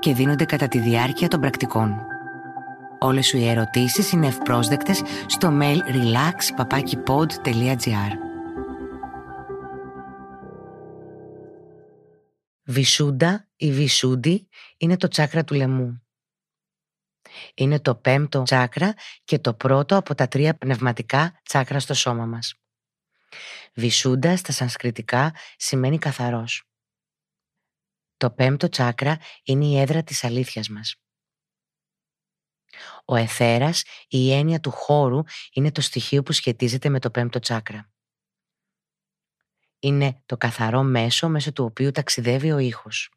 και δίνονται κατά τη διάρκεια των πρακτικών. Όλες σου οι ερωτήσεις είναι ευπρόσδεκτες στο mail relax.papakipod.gr Βισούντα ή Βισούντι είναι το τσάκρα του λαιμού. Είναι το πέμπτο τσάκρα και το πρώτο από τα τρία πνευματικά τσάκρα στο σώμα μας. Βισούντα στα σανσκριτικά σημαίνει καθαρός. Το πέμπτο τσάκρα είναι η έδρα της αλήθειας μας. Ο εθέρας, η έννοια του χώρου, είναι το στοιχείο που σχετίζεται με το πέμπτο τσάκρα. Είναι το καθαρό μέσο μέσω του οποίου ταξιδεύει ο ήχος.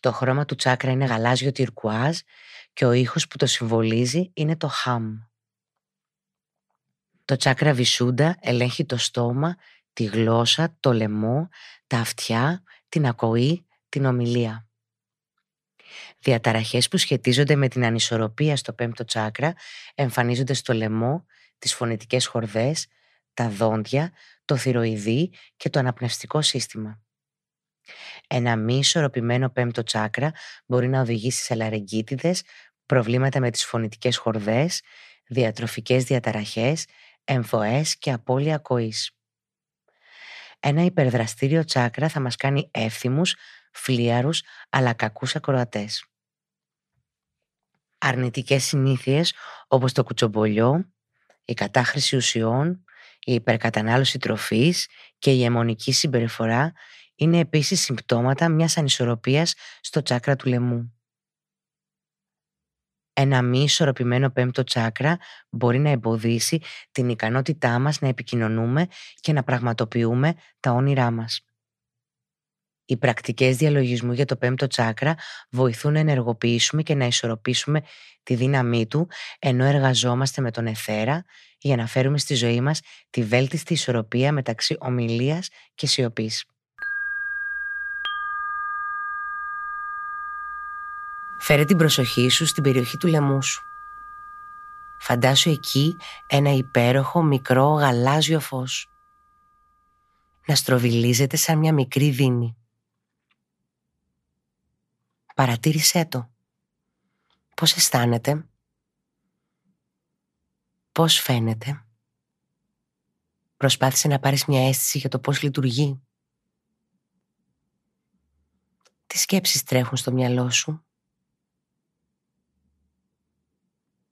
Το χρώμα του τσάκρα είναι γαλάζιο τυρκουάζ και ο ήχος που το συμβολίζει είναι το χαμ. Το τσάκρα Βισούντα ελέγχει το στόμα, τη γλώσσα, το λαιμό, τα αυτιά, την ακοή, την ομιλία. Διαταραχές που σχετίζονται με την ανισορροπία στο πέμπτο τσάκρα εμφανίζονται στο λαιμό, τις φωνητικές χορδές, τα δόντια, το θηροειδή και το αναπνευστικό σύστημα. Ένα μη ισορροπημένο πέμπτο τσάκρα μπορεί να οδηγήσει σε λαρεγκίτιδες, προβλήματα με τις φωνητικές χορδές, διατροφικές διαταραχές, εμφοές και απώλεια ακοής. Ένα υπερδραστήριο τσάκρα θα μας κάνει εύθυμους, φλίαρους, αλλά κακούς ακροατές. Αρνητικές συνήθειες όπως το κουτσομπολιό, η κατάχρηση ουσιών, η υπερκατανάλωση τροφής και η αιμονική συμπεριφορά είναι επίσης συμπτώματα μιας ανισορροπίας στο τσάκρα του λαιμού. Ένα μη ισορροπημένο πέμπτο τσάκρα μπορεί να εμποδίσει την ικανότητά μας να επικοινωνούμε και να πραγματοποιούμε τα όνειρά μας. Οι πρακτικές διαλογισμού για το πέμπτο τσάκρα βοηθούν να ενεργοποιήσουμε και να ισορροπήσουμε τη δύναμή του ενώ εργαζόμαστε με τον εθέρα για να φέρουμε στη ζωή μας τη βέλτιστη ισορροπία μεταξύ ομιλίας και σιωπής. Φέρε την προσοχή σου στην περιοχή του λαιμού σου. Φαντάσου εκεί ένα υπέροχο μικρό γαλάζιο φως. Να στροβιλίζεται σαν μια μικρή δίνη. Παρατήρησέ το. Πώς αισθάνεται. Πώς φαίνεται. Προσπάθησε να πάρεις μια αίσθηση για το πώς λειτουργεί. Τι σκέψεις τρέχουν στο μυαλό σου.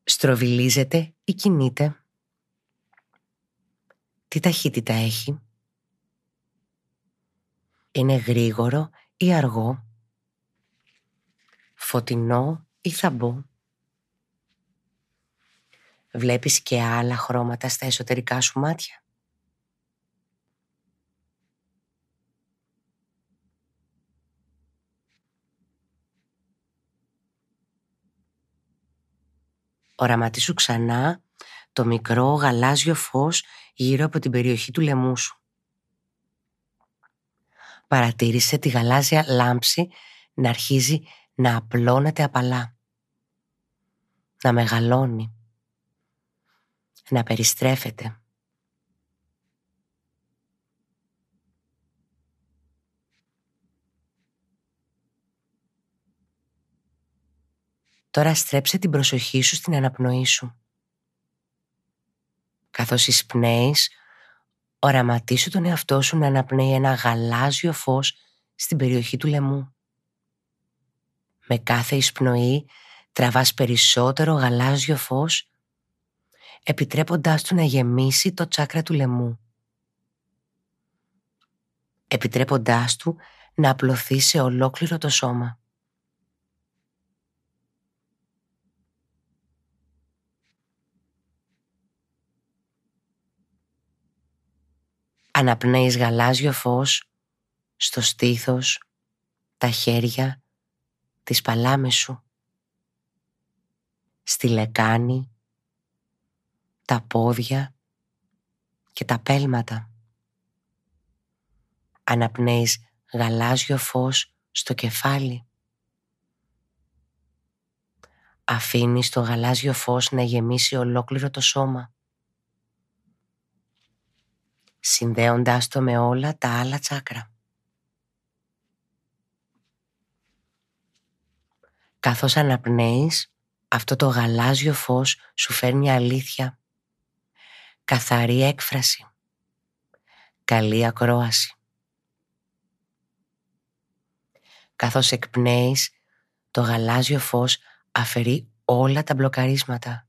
Στροβιλίζεται ή κινείται. Τι ταχύτητα έχει. Είναι γρήγορο ή αργό. Φωτεινό ή θαμπό. Βλέπεις και άλλα χρώματα στα εσωτερικά σου μάτια. Οραματίσου ξανά το μικρό γαλάζιο φως γύρω από την περιοχή του λαιμού σου. Παρατήρησε τη γαλάζια λάμψη να αρχίζει να απλώνεται απαλά, να μεγαλώνει, να περιστρέφεται. Τώρα στρέψε την προσοχή σου στην αναπνοή σου. Καθώς εισπνέεις, οραματίσου τον εαυτό σου να αναπνέει ένα γαλάζιο φως στην περιοχή του λαιμού. Με κάθε εισπνοή τραβάς περισσότερο γαλάζιο φως, επιτρέποντάς του να γεμίσει το τσάκρα του λαιμού. Επιτρέποντάς του να απλωθεί σε ολόκληρο το σώμα. Αναπνέεις γαλάζιο φως στο στήθος, τα χέρια, τις παλάμες σου, στη λεκάνη, τα πόδια και τα πέλματα. Αναπνέεις γαλάζιο φως στο κεφάλι. Αφήνεις το γαλάζιο φως να γεμίσει ολόκληρο το σώμα. Συνδέοντάς το με όλα τα άλλα τσάκρα. Καθώς αναπνέεις, αυτό το γαλάζιο φως σου φέρνει αλήθεια. Καθαρή έκφραση. Καλή ακρόαση. Καθώς εκπνέεις, το γαλάζιο φως αφαιρεί όλα τα μπλοκαρίσματα.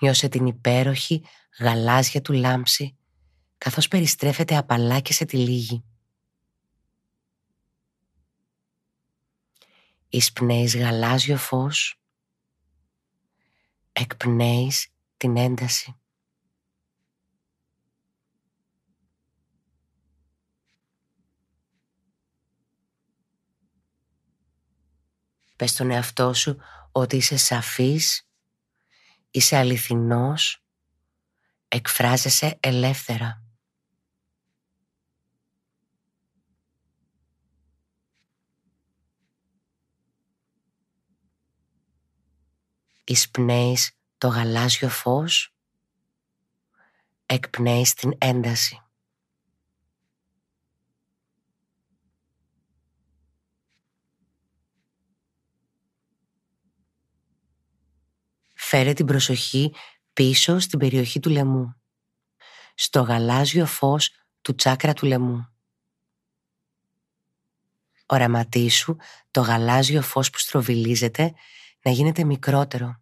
Νιώσε την υπέροχη γαλάζια του λάμψη καθώς περιστρέφεται απαλά και σε τη λίγη. Εισπνέεις γαλάζιο φως, εκπνέεις την ένταση. Πες στον εαυτό σου ότι είσαι σαφής, είσαι αληθινός, εκφράζεσαι ελεύθερα. Εισπνέεις το γαλάζιο φως, εκπνέεις την ένταση. Φέρε την προσοχή πίσω στην περιοχή του λαιμού, στο γαλάζιο φως του τσάκρα του λαιμού. Οραματίσου το γαλάζιο φως που στροβιλίζεται να γίνεται μικρότερο,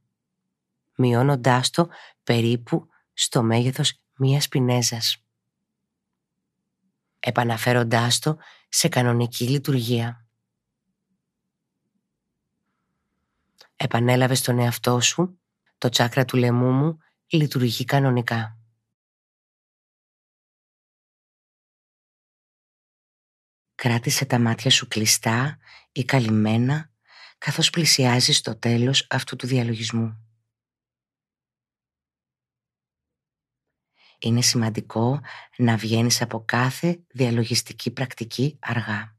μειώνοντάς το περίπου στο μέγεθος μίας πινέζας. Επαναφέροντάς το σε κανονική λειτουργία. Επανέλαβες στον εαυτό σου, το τσάκρα του λαιμού μου λειτουργεί κανονικά. Κράτησε τα μάτια σου κλειστά ή καλυμμένα καθώς πλησιάζεις το τέλος αυτού του διαλογισμού. Είναι σημαντικό να βγαίνεις από κάθε διαλογιστική πρακτική αργά.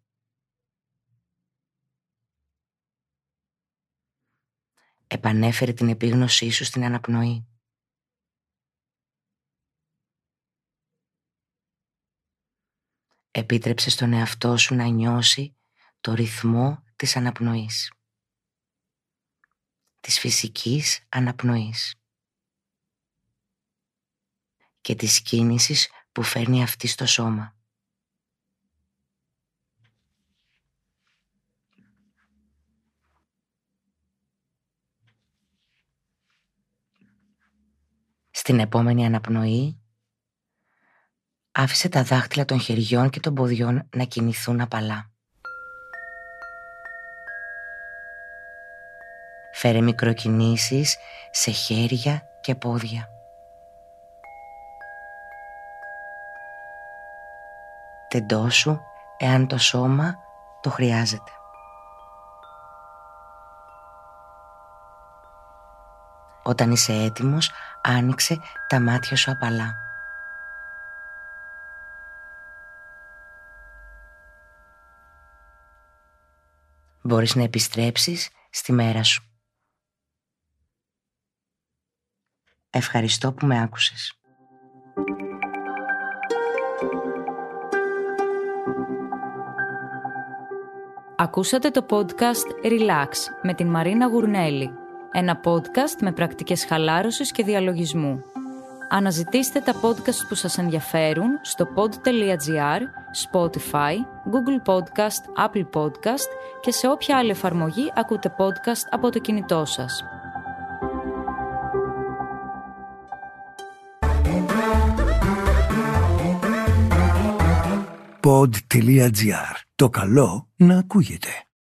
Επανέφερε την επίγνωσή σου στην αναπνοή. Επίτρεψε στον εαυτό σου να νιώσει το ρυθμό της αναπνοής της φυσικής αναπνοής και της κίνησης που φέρνει αυτή στο σώμα. Στην επόμενη αναπνοή άφησε τα δάχτυλα των χεριών και των ποδιών να κινηθούν απαλά. Φέρε μικροκινήσεις σε χέρια και πόδια. Τεντώσου εάν το σώμα το χρειάζεται. Όταν είσαι έτοιμος, άνοιξε τα μάτια σου απαλά. Μπορείς να επιστρέψεις στη μέρα σου. Ευχαριστώ που με άκουσες. Ακούσατε το podcast Relax με την Μαρίνα Γουρνέλη. Ένα podcast με πρακτικές χαλάρωσης και διαλογισμού. Αναζητήστε τα podcast που σας ενδιαφέρουν στο pod.gr, Spotify, Google Podcast, Apple Podcast και σε όποια άλλη εφαρμογή ακούτε podcast από το κινητό σας. pod.gr. Το καλό να ακούγεται.